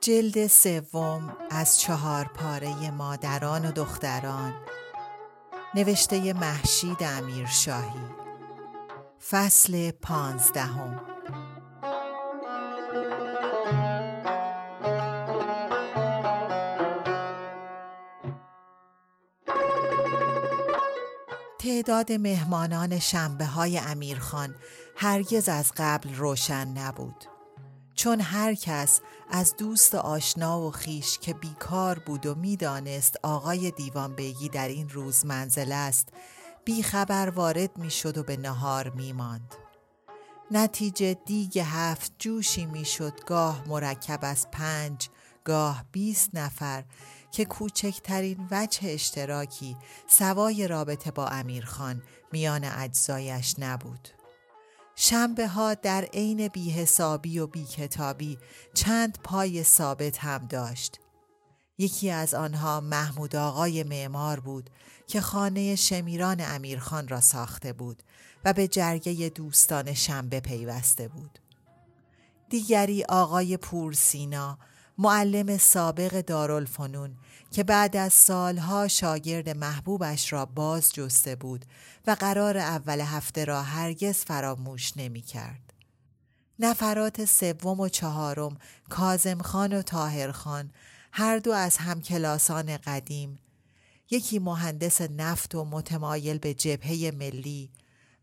جلد سوم از چهار پاره مادران و دختران. نوشته محشید امیرشاهی. فصل پانزدهم. تعداد مهمانان شنبه های امیرخان هرگز از قبل روشن نبود. چون هر کس از دوست آشنا و خیش که بیکار بود و می‌دانست آقای دیوان بیگی در این روز منزل است بی خبر وارد می شد و به نهار می ماند. نتیجه دیگ هفت جوشی می شد گاه مرکب از پنج گاه بیست نفر که کوچکترین وجه اشتراکی سوای رابطه با امیرخان میان اجزایش نبود. شنبه ها در عین بیحسابی و بیکتابی چند پای ثابت هم داشت. یکی از آنها محمود آقای معمار بود که خانه شمیران امیرخان را ساخته بود و به جرگه دوستان شنبه پیوسته بود. دیگری آقای پورسینا معلم سابق دارالفنون که بعد از سالها شاگرد محبوبش را باز جسته بود و قرار اول هفته را هرگز فراموش نمی کرد. نفرات سوم و چهارم کازم خان و تاهر خان هر دو از همکلاسان قدیم یکی مهندس نفت و متمایل به جبهه ملی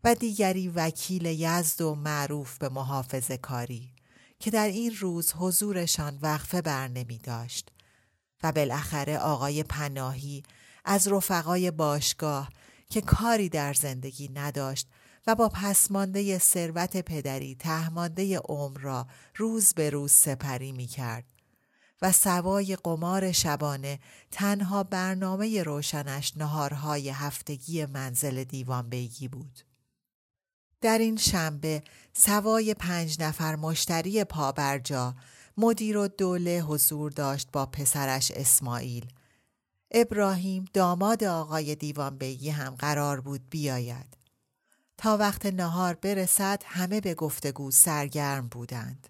و دیگری وکیل یزد و معروف به محافظه کاری که در این روز حضورشان وقفه بر نمی داشت و بالاخره آقای پناهی از رفقای باشگاه که کاری در زندگی نداشت و با پسمانده ثروت پدری تهمانده عمر را روز به روز سپری می کرد و سوای قمار شبانه تنها برنامه روشنش نهارهای هفتگی منزل دیوان بیگی بود. در این شنبه سوای پنج نفر مشتری پابرجا مدیر و دوله حضور داشت با پسرش اسماعیل. ابراهیم داماد آقای دیوان بیگی هم قرار بود بیاید. تا وقت نهار برسد همه به گفتگو سرگرم بودند.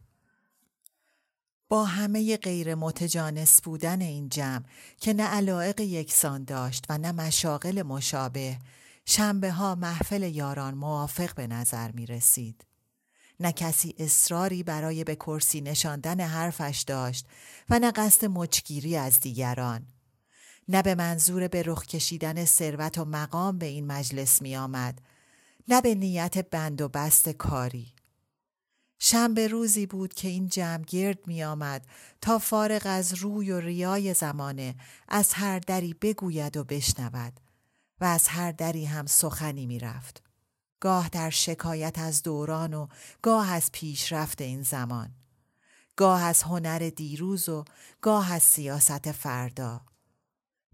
با همه غیر متجانس بودن این جمع که نه علائق یکسان داشت و نه مشاغل مشابه شنبه ها محفل یاران موافق به نظر می رسید. نه کسی اصراری برای به کرسی نشاندن حرفش داشت و نه قصد مچگیری از دیگران. نه به منظور به رخ کشیدن ثروت و مقام به این مجلس می آمد. نه به نیت بند و بست کاری. شنبه روزی بود که این جمع گرد می آمد تا فارغ از روی و ریای زمانه از هر دری بگوید و بشنود و از هر دری هم سخنی می رفت. گاه در شکایت از دوران و گاه از پیشرفت این زمان. گاه از هنر دیروز و گاه از سیاست فردا.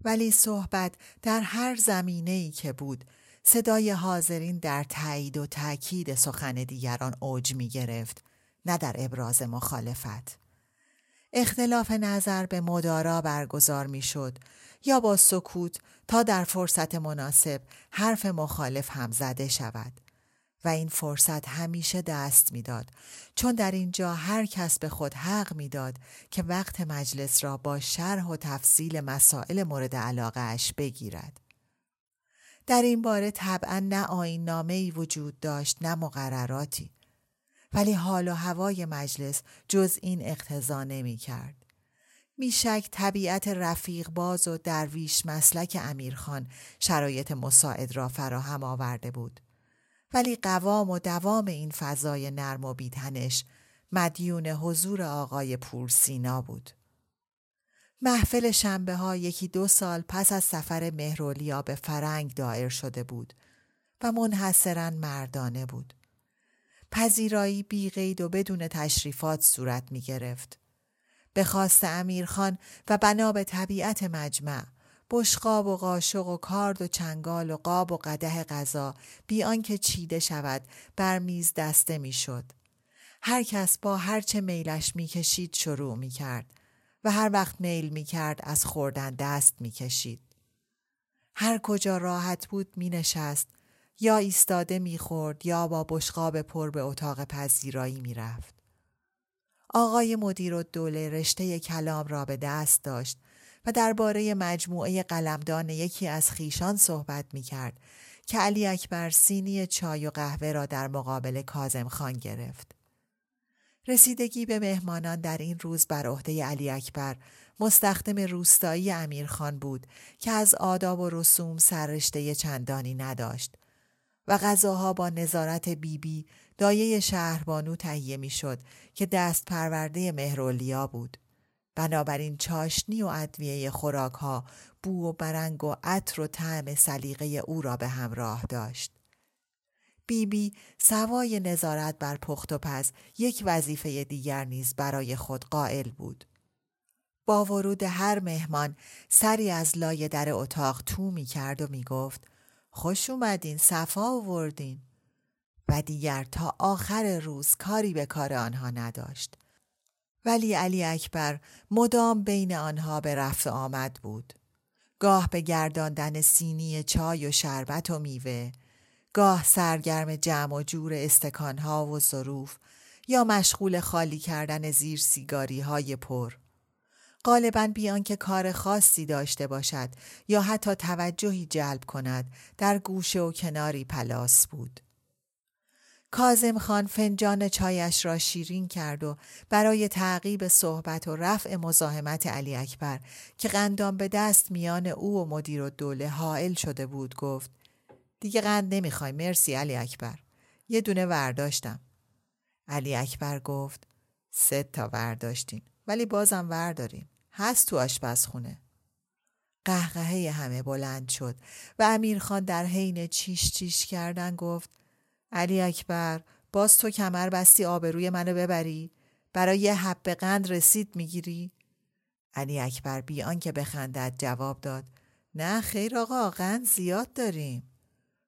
ولی صحبت در هر زمینه ای که بود صدای حاضرین در تایید و تاکید سخن دیگران اوج می گرفت نه در ابراز مخالفت. اختلاف نظر به مدارا برگزار می شد یا با سکوت تا در فرصت مناسب حرف مخالف هم زده شود و این فرصت همیشه دست می‌داد چون در اینجا هر کس به خود حق می‌داد که وقت مجلس را با شرح و تفصیل مسائل مورد علاقه بگیرد. در این باره طبعا نه آین نامه ای وجود داشت نه مقرراتی ولی حال و هوای مجلس جز این اقتضا نمی کرد. میشک طبیعت رفیق باز و درویش مسلک امیرخان شرایط مساعد را فراهم آورده بود. ولی قوام و دوام این فضای نرم و بیتنش مدیون حضور آقای پورسینا بود. محفل شنبه ها یکی دو سال پس از سفر مهرولیا به فرنگ دایر شده بود و منحصرا مردانه بود. پذیرایی بیقید و بدون تشریفات صورت می گرفت. به خواست امیرخان و بنا به طبیعت مجمع بشقاب و قاشق و کارد و چنگال و قاب و قده غذا بی آنکه چیده شود بر میز دسته می‌شد. هر کس با هر چه میلش می‌کشید شروع می‌کرد و هر وقت میل می‌کرد از خوردن دست می‌کشید. هر کجا راحت بود می نشست یا ایستاده می‌خورد یا با بشقاب پر به اتاق پذیرایی می‌رفت. آقای مدیر و دوله رشته کلام را به دست داشت و درباره مجموعه قلمدان یکی از خیشان صحبت می کرد که علی اکبر سینی چای و قهوه را در مقابل کازم خان گرفت. رسیدگی به مهمانان در این روز بر عهده علی اکبر مستخدم روستایی امیرخان بود که از آداب و رسوم سررشته چندانی نداشت و غذاها با نظارت بیبی بی دایه شهربانو تهیه می‌شد که دست پرورده مهرولیا بود. بنابراین چاشنی و ادویه خوراک ها بو و برنگ و عطر و طعم سلیقه او را به همراه داشت. بیبی بی سوای نظارت بر پخت و پز یک وظیفه دیگر نیز برای خود قائل بود. با ورود هر مهمان سری از لای در اتاق تو می کرد و می گفت خوش اومدین صفا آوردین و دیگر تا آخر روز کاری به کار آنها نداشت. ولی علی اکبر مدام بین آنها به رفت آمد بود. گاه به گرداندن سینی چای و شربت و میوه، گاه سرگرم جمع و جور استکانها و ظروف یا مشغول خالی کردن زیر سیگاری های پر. غالبا بیان که کار خاصی داشته باشد یا حتی توجهی جلب کند در گوشه و کناری پلاس بود. کازم خان فنجان چایش را شیرین کرد و برای تعقیب صحبت و رفع مزاحمت علی اکبر که قندان به دست میان او و مدیر و دوله حائل شده بود گفت دیگه قند نمی‌خوای مرسی علی اکبر. یه دونه ورداشتم. علی اکبر گفت سه تا ورداشتین. ولی بازم ورداریم. هست تو آشپزخونه. قهقهه همه بلند شد و امیرخان در حین چیش چیش کردن گفت علی اکبر باز تو کمر بستی آبروی منو ببری؟ برای یه حب قند رسید می‌گیری؟ علی اکبر بی آنکه بخندد جواب داد نه خیر آقا قند زیاد داریم.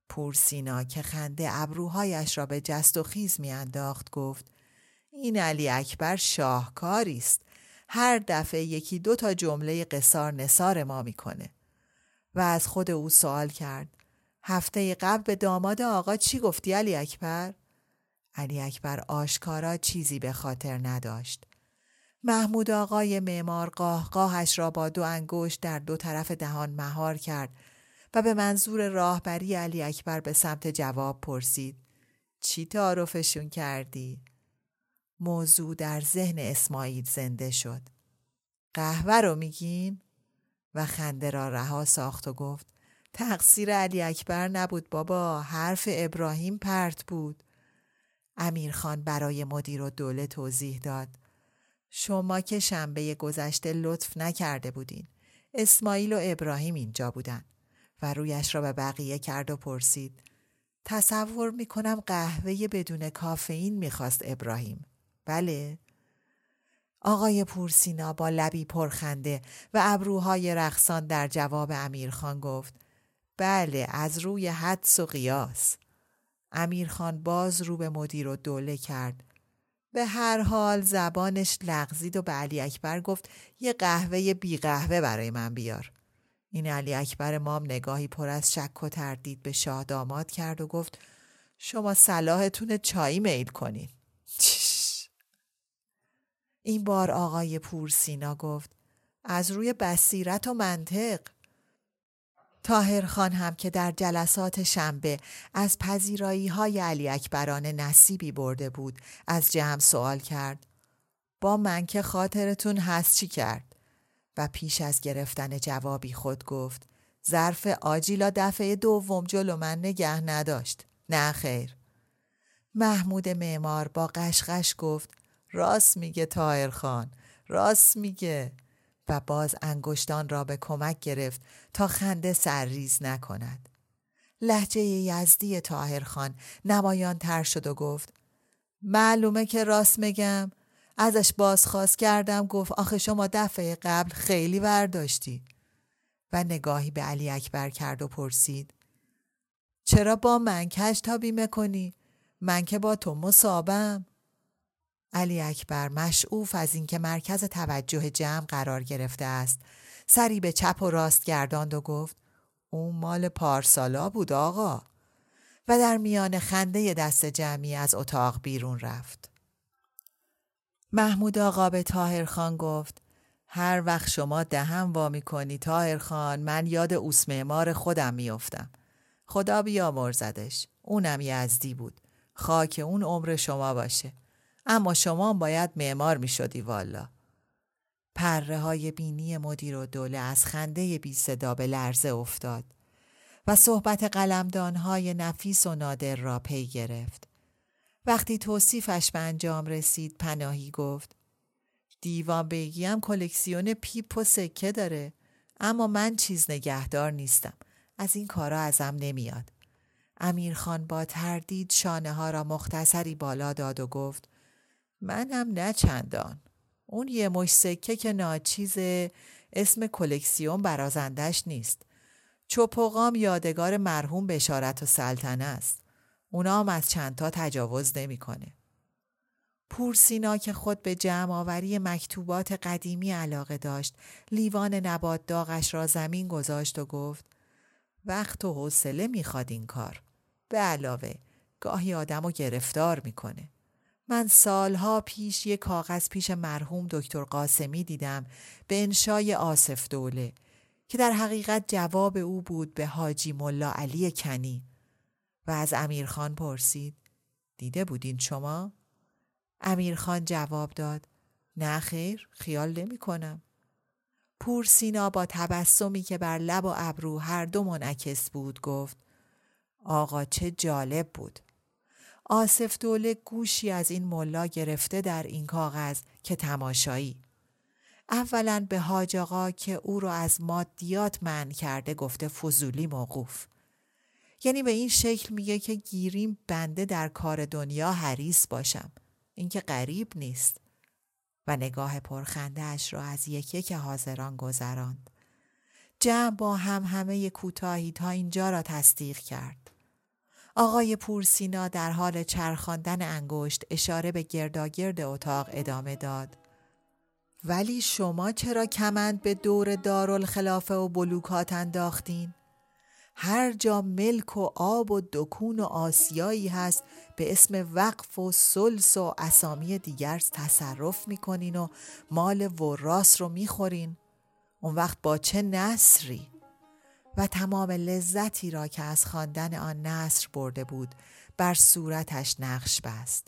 پورسینا که خنده ابروهایش را به جست و خیز میانداخت گفت این علی اکبر شاهکاری است هر دفعه یکی دو تا جمله قصار نصار ما می‌کنه و از خود او سوال کرد هفته قبل به داماد آقا چی گفتی علی اکبر؟ علی اکبر آشکارا چیزی به خاطر نداشت. محمود آقای معمار قاه قاهش را با دو انگشت در دو طرف دهان مهار کرد و به منظور راهبری علی اکبر به سمت جواب پرسید چی تعارفشون کردی؟ موضوع در ذهن اسماعیل زنده شد. قهوه رو میگین؟ و خنده را رها ساخت و گفت تقصیر علی اکبر نبود بابا حرف ابراهیم پرت بود امیرخان برای مدیر و دوله توضیح داد شما که شنبه گذشته لطف نکرده بودین اسماعیل و ابراهیم اینجا بودن و رویش را به بقیه کرد و پرسید تصور می‌کنم قهوه بدون کافئین می‌خواست ابراهیم بله. آقای پورسینا با لبی پرخنده و ابروهای رقصان در جواب امیرخان گفت بله از روی حدس و قیاس. امیرخان باز رو به مدیر و دوله کرد. به هر حال زبانش لغزید و به علی اکبر گفت یه قهوه بی قهوه برای من بیار. این علی اکبر مام نگاهی پر از شک و تردید به شاه داماد کرد و گفت شما صلاحتون چایی میل کنین. این بار آقای پورسینا گفت از روی بصیرت و منطق. تاهر خان هم که در جلسات شنبه از پذیرایی های علی اکبران نصیبی برده بود از جمع سوال کرد. با من که خاطرتون هست چی کرد؟ و پیش از گرفتن جوابی خود گفت ظرف آجیلا دفعه دوم جلو من نگه نداشت. نه خیر. محمود معمار با قشقش گفت راست میگه تاهر خان راست میگه و باز انگشتان را به کمک گرفت تا خنده سرریز نکند. لحجه یزدی تاهر خان نمایان تر شد و گفت معلومه که راست میگم ازش بازخواست کردم گفت آخه شما دفعه قبل خیلی برداشتی و نگاهی به علی اکبر کرد و پرسید چرا با من کش تابی می‌کنی؟ من که با تو مصابم علی اکبر مشعوف از اینکه مرکز توجه جمع قرار گرفته است. سری به چپ و راست گرداند و گفت اون مال پارسالا بود آقا. و در میان خنده دست جمعی از اتاق بیرون رفت. محمود آقا به تاهر خان گفت هر وقت شما دهم وا کنی تاهر خان من یاد اوس معمار خودم میافتم. خدا بیامرزدش اونم یزدی بود. خاک اون عمر شما باشه. اما شما باید معمار می شدی والا. پره های بینی مدیرالدوله از خنده بی صدا به لرزه افتاد و صحبت قلمدان های نفیس و نادر را پی گرفت. وقتی توصیفش به انجام رسید پناهی گفت دیوان بیگی هم کلکسیون پیپ و سکه داره اما من چیز نگهدار نیستم از این کارا ازم نمیاد امیرخان با تردید شانه ها را مختصری بالا داد و گفت منم نه چندان. اون یه مش سکه که ناچیزه اسم کلکسیون برازندش نیست. چوپوغام یادگار مرحوم بشارت و سلطنه است. اونا هم از چندتا تجاوز نمی‌کنه. پورسینا که خود به جمع آوری مکتوبات قدیمی علاقه داشت لیوان نبات داغش را زمین گذاشت و گفت وقت و حوصله می‌خواد این کار. به علاوه گاهی آدم رو گرفتار می‌کنه. من سالها پیش یک کاغذ پیش مرحوم دکتر قاسمی دیدم به انشای آصف دوله که در حقیقت جواب او بود به حاجی ملا علی کنی و از امیرخان پرسید دیده بودین شما؟ امیرخان جواب داد نه خیر خیال نمی کنم. پور سینا با تبسمی که بر لب و ابرو هر دو منعکس بود گفت آقا چه جالب بود آصف دوله گوشی از این ملا گرفته در این کاغذ که تماشایی. اولا به حاج آقا که او را از مادیات من کرده گفته فضولی موقوف. یعنی به این شکل میگه که گیریم بنده در کار دنیا حریص باشم. این که غریب نیست. و نگاه پرخنده اش را از یکی که حاضران گذراند. جمع با هم همه کوتاهی تا اینجا را تصدیق کرد. آقای پورسینا در حال چرخاندن انگشت اشاره به گرداگرد اتاق ادامه داد. ولی شما چرا کمند به دور دارالخلافه و بلوکات انداختین؟ هر جا ملک و آب و دکون و آسیایی هست به اسم وقف و سلس و اسامی دیگر تصرف می‌کنین و مال وراس رو می‌خورین اون وقت با چه نصری؟ و تمام لذتی را که از خواندن آن نصر برده بود بر صورتش نقش بست.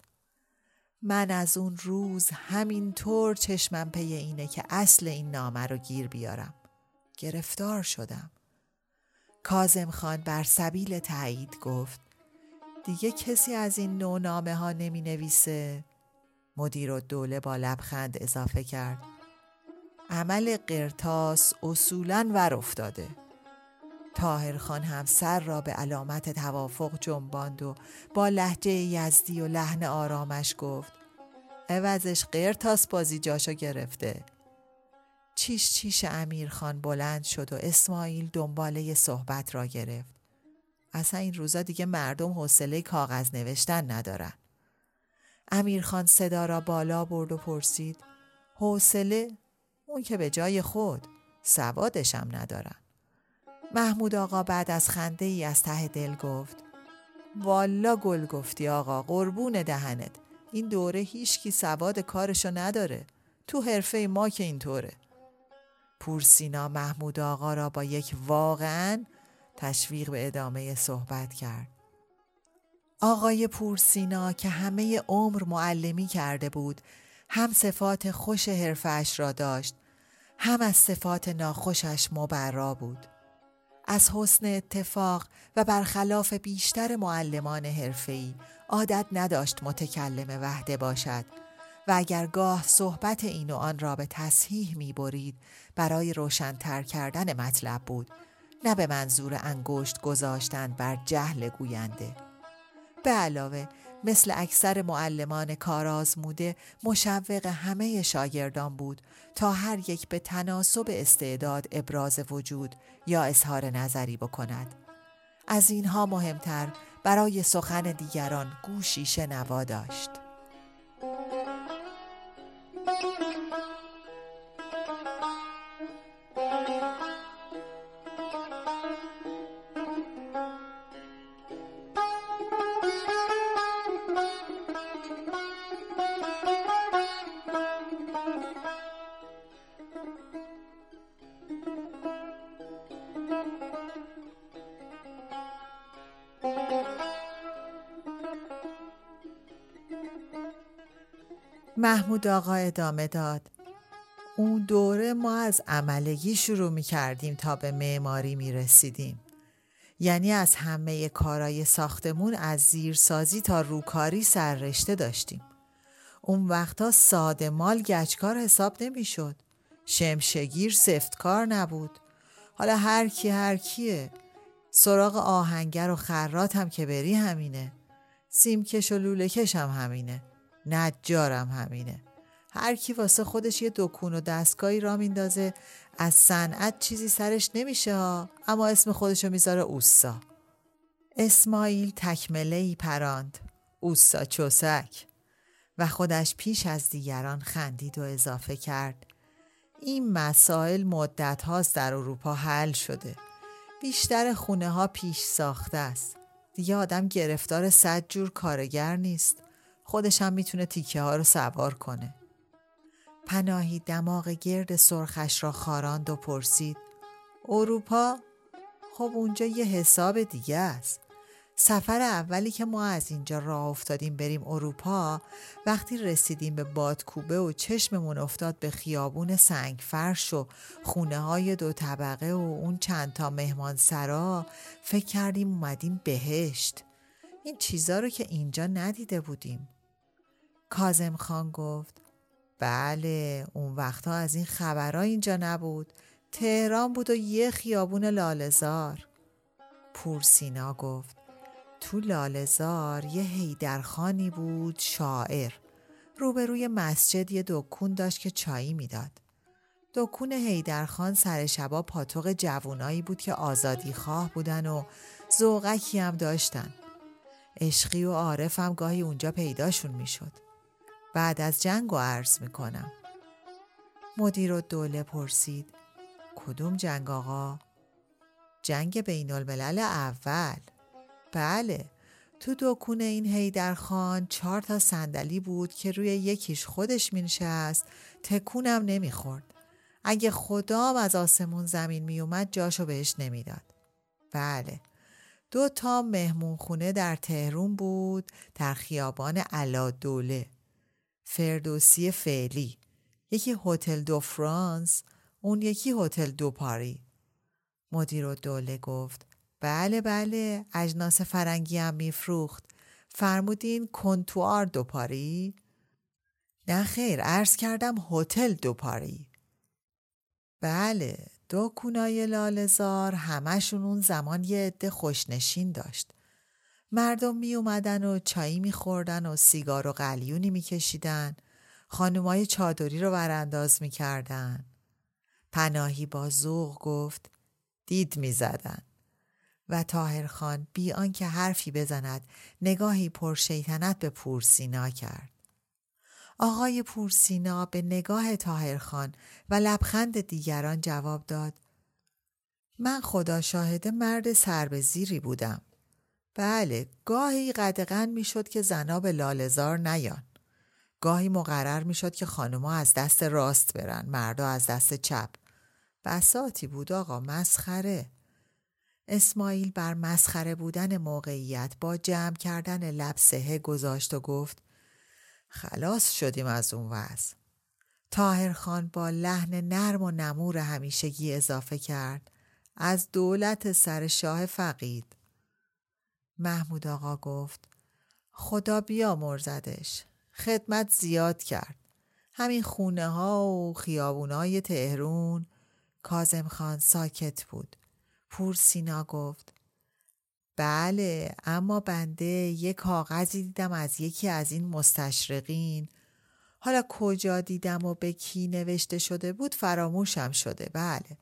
من از اون روز همین طور چشمم پی اینه که اصل این نامه رو گیر بیارم. گرفتار شدم. کازم خان بر سبیل تایید گفت دیگه کسی از این نو نامه ها نمی نویسه؟ مدیر و دوله با لبخند اضافه کرد عمل قرتاس اصولا ور افتاده. خان هم سر را به علامت توافق جنباند و با لحجه یزدی و لحن آرامش گفت عوضش قرتاس بازی جاشو گرفته. چیش چیش خان بلند شد و اسماعیل دنباله صحبت را گرفت. اصلا این روزا دیگه مردم حوصله کاغذ نوشتن ندارن. خان صدا را بالا برد و پرسید حوصله؟ اون که به جای خود؟ سوادشم ندارن. محمود آقا بعد از خنده ای از ته دل گفت والا گل گفتی آقا قربون دهنت این دوره هیچکی سواد کارشو نداره تو حرفه ما که اینطوره پورسینا محمود آقا را با یک واقعا تشویق به ادامه صحبت کرد. آقای پورسینا که همه عمر معلمی کرده بود هم صفات خوش حرفش را داشت هم از صفات ناخوشش مبرا بود. از حسن اتفاق و برخلاف بیشتر معلمان حرفه‌ای عادت نداشت متکلم وحده باشد. و اگر گاه صحبت این و آن را به تصحیح می برید برای روشنتر کردن مطلب بود. نه به منظور انگشت گذاشتن بر جهل گوینده. به علاوه مثل اکثر معلمان کارآزموده مشوق همه شاگردان بود تا هر یک به تناسب استعداد ابراز وجود یا اظهار نظری بکند. از اینها مهمتر برای سخن دیگران گوشی شنوا داشت. محمود آقا ادامه داد اون دوره ما از عملگی شروع می کردیم تا به معماری می رسیدیم. یعنی از همه کارای ساختمون از زیرسازی تا روکاری سررشته داشتیم. اون وقتا ساده مال گچکار حساب نمی شد. شمشگیر سفتکار نبود. حالا هر کی هر کیه. سراغ آهنگر و خرات هم که بری همینه. سیمکش و لولکش هم همینه. نجارم همینه. هر کی واسه خودش یه دکون و دستگاهی را میندازه از صنعت چیزی سرش نمیشه اما اسم خودشو می‌ذاره اوسا. اسماعیل تکمله ای پراند. اوسا چوسک. و خودش پیش از دیگران خندید و اضافه کرد. این مسائل مدت هاست در اروپا حل شده. بیشتر خونه ها پیش ساخته است. دیگه آدم گرفتار صد جور کارگر نیست. خودش هم می‌تونه تیکه ها رو سوار کنه. پناهی دماغ گرد سرخش را خاراند و پرسید اروپا؟ خب اونجا یه حساب دیگه است. سفر اولی که ما از اینجا راه افتادیم بریم اروپا وقتی رسیدیم به بادکوبه و چشممون افتاد به خیابون سنگ فرش و خونه های دو طبقه و اون چندتا مهمان سرا فکر کردیم اومدیم بهشت این چیزا رو که اینجا ندیده بودیم کازم خان گفت بله اون وقتها از این خبرها اینجا نبود. تهران بود و یه خیابون لالزار پورسینا گفت تو لالزار یه هیدرخانی بود شاعر. روبروی مسجد یه دکون داشت که چایی می‌داد. دکون هیدرخان سر شبا پاتوق جوونایی بود که آزادی خواه بودن و زوغکی هم داشتن. عشقی و عارف هم گاهی اونجا پیداشون می‌شد. بعد از جنگ و عرض می‌کنم. مدیر و دوله پرسید کدوم جنگ آقا؟ جنگ بین الملل اول بله تو دکون این هیدرخان چهار تا صندلی بود که روی یکیش خودش مینشست تکونم نمی‌خورد اگه خدام از آسمون زمین میومد جاشو بهش نمی‌داد بله دو تا مهمون خونه در تهرون بود در خیابان علا دوله فردوسی فعلی. یکی هتل دو فرانس اون یکی هتل دو پاری. مدیر و دوله گفت بله بله اجناس فرنگی هم میفروخت. فرمودین کنتوار دو پاری؟ نه خیر عرض کردم هتل دو پاری. بله دو کونای لالزار همشون اون زمان یه عده خوشنشین داشت. مردم می اومدن و چایی می خوردن و سیگار و قلیونی می کشیدن. خانمای چادری رو برانداز می کردن. پناهی با زوغ گفت دید می زدن. و تاهر خان بی آنکه حرفی بزند نگاهی پرشیطنت به پورسینا کرد. آقای پورسینا به نگاه تاهرخان و لبخند دیگران جواب داد من خدا شاهد مرد سر به زیری بودم. بله گاهی قدغن می شد که زنا به لالزار نیان. گاهی مقرر می شد که خانوما از دست راست برن مردا از دست چپ. بساتی بود آقا مسخره. اسماعیل بر مسخره بودن موقعیت با جمع کردن لب سهه گذاشت و گفت خلاص شدیم از اون وضع. تاهر خان با لحن نرم و نمور همیشگی اضافه کرد از دولت سر شاه فقید محمود آقا گفت خدا بیا مرزدش. خدمت زیاد کرد. همین خونه ها و خیابونای تهرون. کازم خان ساکت بود. پور سینا گفت بله اما بنده یک کاغذی دیدم از یکی از این مستشرقین. حالا کجا دیدم و به کی نوشته شده بود فراموشم شده. بله.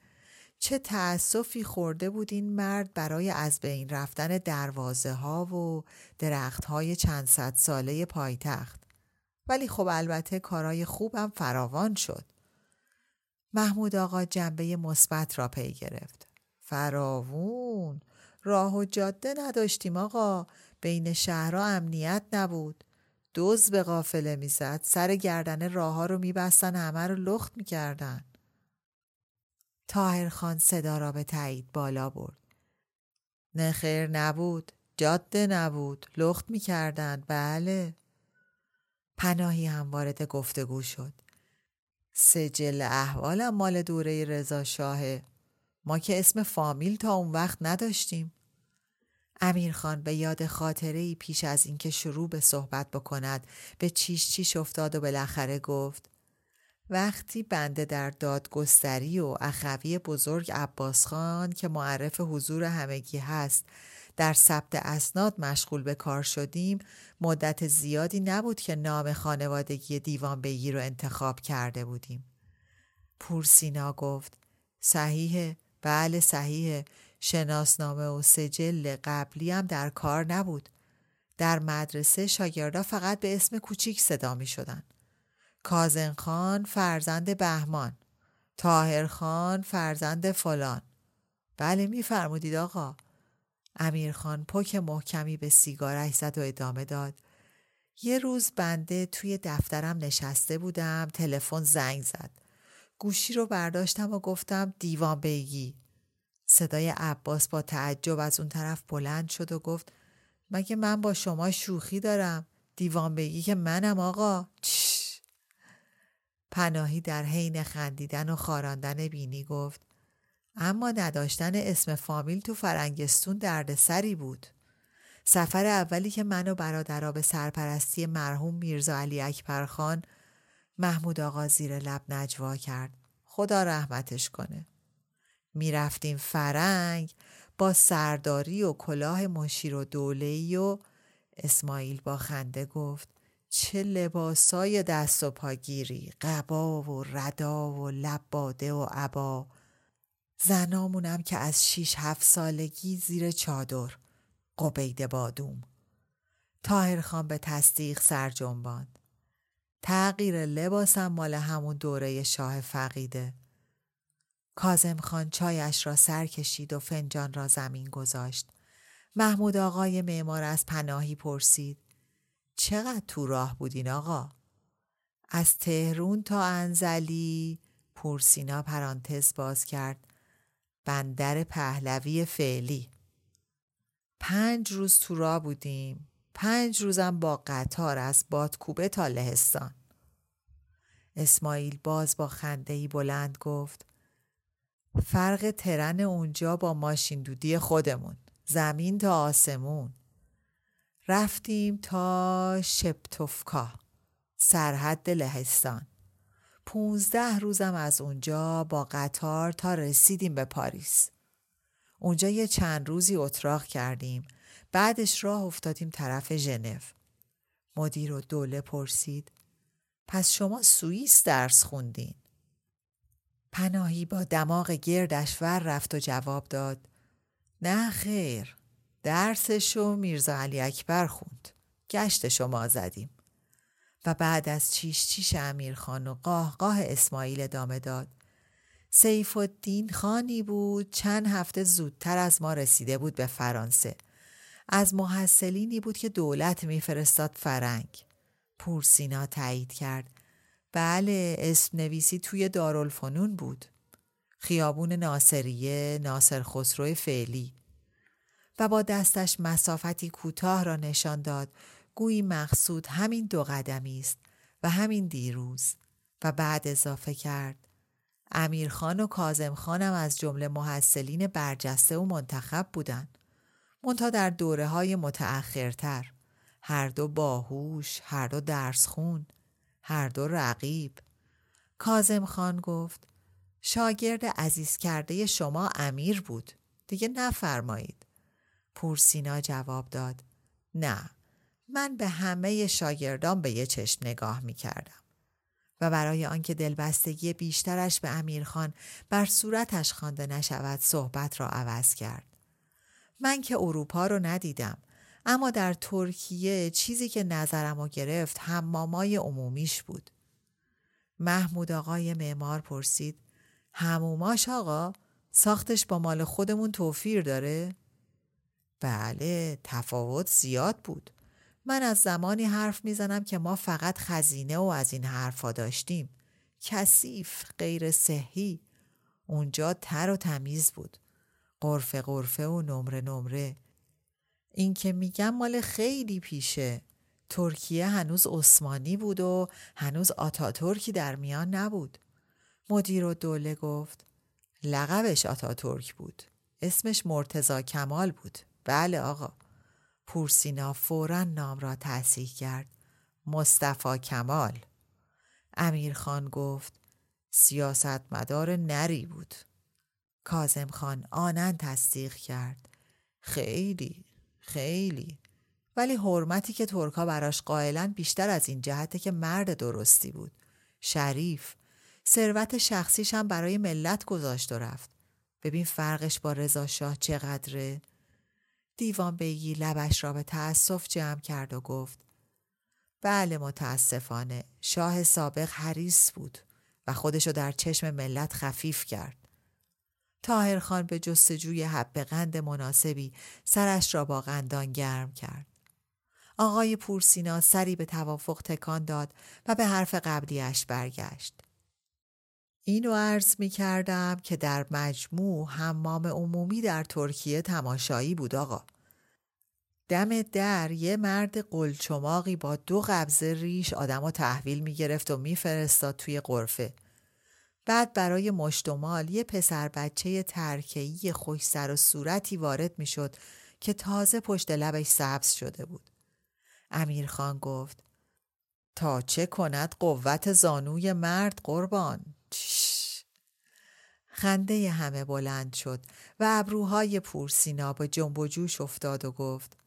چه تأسفی خورده بود این مرد برای از بین رفتن دروازه ها و درخت های چند صد ساله پایتخت؟ ولی خب البته کارای خوبم فراوان شد. محمود آقا جنبه مثبت را پی گرفت. فراوون! راه و جاده نداشتیم آقا. بین شهرها امنیت نبود. دوز به قافله می‌زد سر گردن راه ها رو میبستن همه رو لخت می‌کردن. تاهر خان صدا را به تایید بالا برد. نخیر نبود جاده نبود لخت می‌کردن بله. پناهی هم وارد گفتگو شد. سجل احوالم مال دوره رضا شاهه ما که اسم فامیل تا اون وقت نداشتیم. امیرخان به یاد خاطره ای پیش از اینکه شروع به صحبت بکند به چیش چیش افتاد و بالاخره گفت وقتی بنده در دادگستری و اخوی بزرگ عباس خان که معرف حضور همگی هست در ثبت اسناد مشغول به کار شدیم مدت زیادی نبود که نام خانوادگی دیوان بگی رو انتخاب کرده بودیم پورسینا گفت صحیحه بله صحیحه شناسنامه و سجل قبلی هم در کار نبود در مدرسه شاگردا فقط به اسم کوچیک صدا می شدن. کازن خان فرزند بهمان تاهر خان فرزند فلان. بله میفرمودید آقا. امیرخان پک محکمی به سیگارش زد و ادامه داد. یه روز بنده توی دفترم نشسته بودم تلفن زنگ زد. گوشی رو برداشتم و گفتم دیوان بیگی. صدای عباس با تعجب از اون طرف بلند شد و گفت مگه من با شما شوخی دارم؟ دیوان بگی که منم آقا. چش. پناهی در حین خندیدن و خاراندن بینی گفت اما نداشتن اسم فامیل تو فرنگستون دردسری بود. سفر اولی که من و برادرها به سرپرستی مرحوم میرزا علی اکبر خان محمود آقا زیر لب نجوا کرد. خدا رحمتش کنه. می‌رفتیم فرنگ با سرداری و کلاه مشیر و دولهی و اسماعیل با خنده گفت چه لباسای دست و پاگیری قبا و ردا و لباده و عبا زنامونم که از شیش هفت سالگی زیر چادر قبید بادوم تاهر خان به تصدیق سر جنباند تغییر لباسم مال همون دوره شاه فقیده کازم خان چایش را سر کشید و فنجان را زمین گذاشت. محمود آقای معمار از پناهی پرسید. چقدر تو راه بودین آقا؟ از تهرون تا انزلی پورسینا پرانتز باز کرد. بندر پهلوی فعلی. پنج روز تو راه بودیم. پنج روزم با قطار از بادکوبه تا لهستان. اسماعیل باز با خندهی بلند گفت فرق ترن اونجا با ماشین دودی خودمون زمین تا آسمون رفتیم تا شپتوفکا سرحد لهستان پونزده روزم از اونجا با قطار تا رسیدیم به پاریس. اونجا یه چند روزی اتراق کردیم بعدش راه افتادیم طرف ژنو. مدیر و دوله پرسید پس شما سوئیس درس خوندین؟ پناهی با دماغ گردش ور رفت و جواب داد نه خیر. درسشو میرزا علی اکبر خوند. گشت شما زدیم. و بعد از چیش چیش امیر خان و قاه قاه اسماعیل ادامه داد. سیف الدین خانی بود چند هفته زودتر از ما رسیده بود به فرانسه. از محصلینی بود که دولت میفرستاد فرنگ. پورسینا تایید کرد. بله اسم نویسی توی دارالفنون بود. خیابون ناصریه ناصر خسرو فعلی. و با دستش مسافتی کوتاه را نشان داد گویی مقصود همین دو قدمی است و همین دیروز و بعد اضافه کرد امیرخان و کازم خانم از جمله محصلین برجسته و منتخب بودند. منتها در دوره های متأخرتر هر دو باهوش، هر دو درس خون، هر دو رقیب. کازم خان گفت شاگرد عزیز کرده شما امیر بود. دیگه نفرمایید. پورسینا جواب داد نه من به همه شاگردان به یه چشم نگاه می کردم. و برای آنکه دلبستگی بیشترش به امیرخان بر صورتش خوانده نشود صحبت را عوض کرد. من که اروپا رو ندیدم اما در ترکیه چیزی که نظرمو گرفت حمامای عمومیش بود. محمود آقای معمار پرسید هموماش آقا ساختش با مال خودمون توفیر داره؟ بله تفاوت زیاد بود. من از زمانی حرف می‌زنم که ما فقط خزینه و از این حرفا داشتیم. کثیف غیر صحی. اونجا تر و تمیز بود. قرفه قرفه و نمره نمره. این که میگم مال خیلی پیشه. ترکیه هنوز عثمانی بود و هنوز آتاتورکی در میان نبود. مدیر و دوله گفت لقبش آتاتورک بود. اسمش مرتزا کمال بود. بله آقا. پورسینا فورا نام را تصحیح کرد. مصطفی کمال. امیرخان گفت سیاستمدار نری بود. کازم خان آنن تصدیق کرد. خیلی خیلی ولی حرمتی که ترکا براش قائلن بیشتر از این جهته که مرد درستی بود. شریف ثروت شخصیش هم برای ملت گذاشت و رفت. ببین فرقش با رضا شاه چقدره؟ دیوان بیگی لبش را به تأسف جمع کرد و گفت بله متاسفانه شاه سابق حریص بود و خودشو در چشم ملت خفیف کرد. تاهرخان به جستجوی حب قند مناسبی سرش را با قندان گرم کرد. آقای پورسینا سری به توافق تکان داد و به حرف قبلیش برگشت. اینو عرض می کردم که در مجموع حمام عمومی در ترکیه تماشایی بود آقا. دم در یه مرد قلچماقی با دو قبضه ریش آدم و تحویل می گرفت و میفرستاد توی قرفه. بعد برای مشتمال یه پسر بچه ترکهی خوش سر و صورتی وارد می شد که تازه پشت لبش سبز شده بود. امیرخان گفت تا چه کند قوت زانوی مرد قربان. خنده همه بلند شد و ابروهای پورسینا به جنب و جوش افتاد و گفت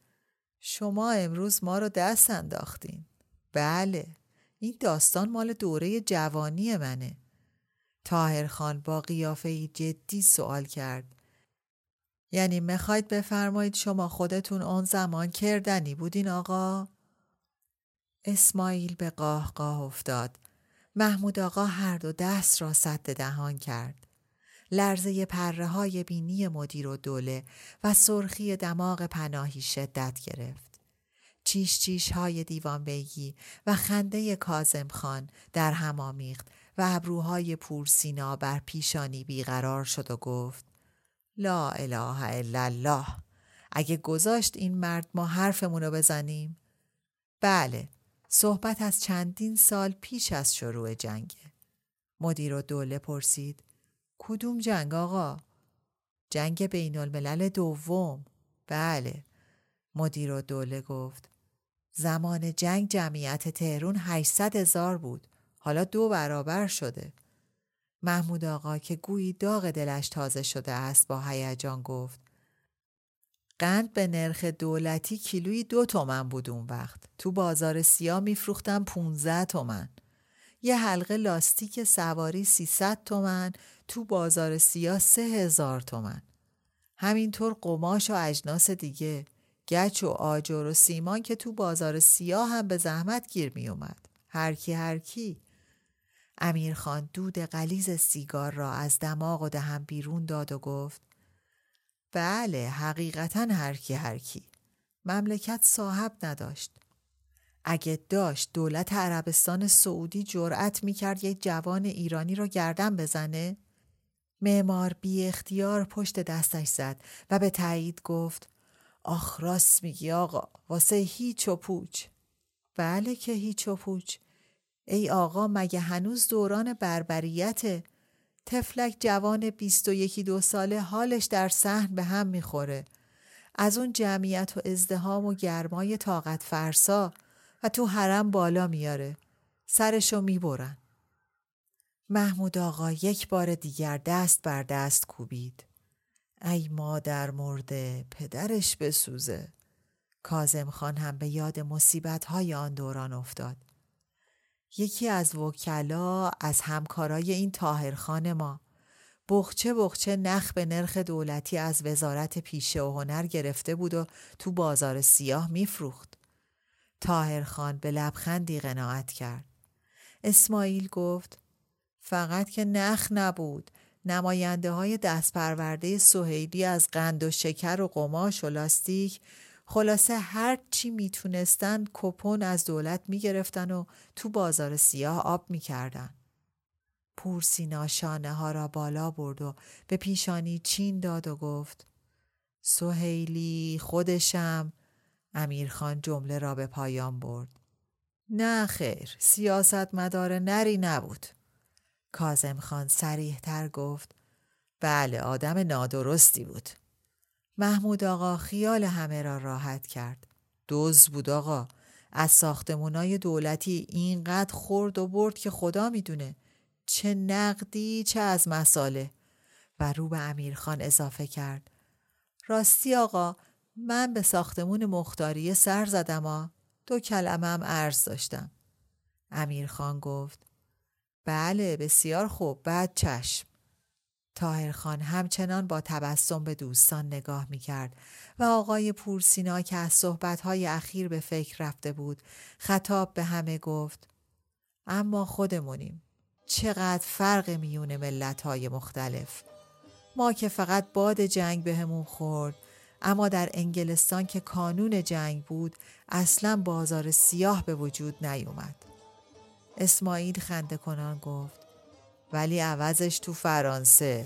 شما امروز ما رو دست انداختین بله این داستان مال دوره جوانی منه تاهر خان با قیافه جدی سوال کرد یعنی می‌خواید بفرمایید شما خودتون اون زمان کردنی بودین آقا؟ اسماعیل به قاه قاه افتاد. محمود آقا هر دو دست را سد دهان کرد. لرزه پره های بینی مدیر و دوله و سرخی دماغ پناهی شدت گرفت. چیش چیش های دیوان بیگی و خنده کازم خان در هم آمیخت و ابروهای پورسینا بر پیشانی بیقرار شد و گفت لا اله الا الله اگه گذاشت این مرد ما حرفمونو بزنیم بله صحبت از چندین سال پیش از شروع جنگه مدیر و دوله پرسید کدوم جنگ آقا؟ جنگ بین الملل دوم. بله. مدیر و دوله گفت زمان جنگ جمعیت تهرون 800 هزار بود. حالا دو برابر شده. محمود آقا که گویی داغ دلش تازه شده است با هیجان گفت قند به نرخ دولتی کیلویی دو تومن بود اون وقت. تو بازار سیاه میفروختم 15 تومن. یه حلقه لاستیک سواری 300 تومن تو بازار سه هزار تومن. همینطور قماش و اجناس دیگه. گچ و آجر و سیمان که تو بازار سیاه هم به زحمت گیر می اومد هر کی هر کی. امیرخان دود قلیز سیگار را از دماغ و دهم بیرون داد و گفت بله حقیقتا هر کی هر کی. مملکت صاحب نداشت. اگه داشت دولت عربستان سعودی جرأت می‌کرد یک جوان ایرانی را گردن بزنه؟ معمار بی اختیار پشت دستش زد و به تایید گفت آخ راست میگی آقا واسه هیچ و پوچ. بله که هیچ و پوچ. ای آقا مگه هنوز دوران بربریته؟ تفلک جوان بیست و یکی دو ساله حالش در صحن به هم می‌خوره. از اون جمعیت و ازدهام و گرمای طاقت فرسا و تو حرم بالا میاره. سرشو می‌برن. محمود آقا یک بار دیگر دست بر دست کوبید. ای مادر مرده پدرش بسوزه. کازم خان هم به یاد مصیبت های آن دوران افتاد. یکی از وکلا از همکارای این تاهرخان ما بخچه بخچه نخ به نرخ دولتی از وزارت پیشه و هنر گرفته بود و تو بازار سیاه میفروخت. تاهرخان به لبخندی قناعت کرد. اسماعیل گفت فقط که نخ نبود نماینده های دست پرورده سوهیلی از قند و شکر و قماش و لاستیک خلاصه هر چی می‌تونستن کپون از دولت می‌گرفتن و تو بازار سیاه آب می‌کردن. پورسینا شانه ها را بالا برد و به پیشانی چین داد و گفت سوهیلی خودشم امیرخان جمله را به پایان برد. نه خیر سیاست مدار نری نبود. کازم خان سریح تر گفت بله آدم نادرستی بود. محمود آقا خیال همه را راحت کرد. دوز بود آقا. از ساختمونای دولتی اینقدر خورد و برد که خدا می‌دونه. چه نقدی چه از مساله. و رو به امیرخان اضافه کرد. راستی آقا من به ساختمون مختاری سر زدم ها. دو کلمه هم عرض داشتم. امیرخان گفت بله بسیار خوب بعد چشم. تاهرخان همچنان با تبسم به دوستان نگاه می کرد و آقای پورسینا که از صحبتهای اخیر به فکر رفته بود خطاب به همه گفت اما خودمونیم. چقدر فرق میون ملتهای مختلف. ما که فقط باد جنگ بهمون خورد اما در انگلستان که کانون جنگ بود اصلا بازار سیاه به وجود نیومد. اسماعیل خنده کنان گفت ولی عوضش تو فرانسه.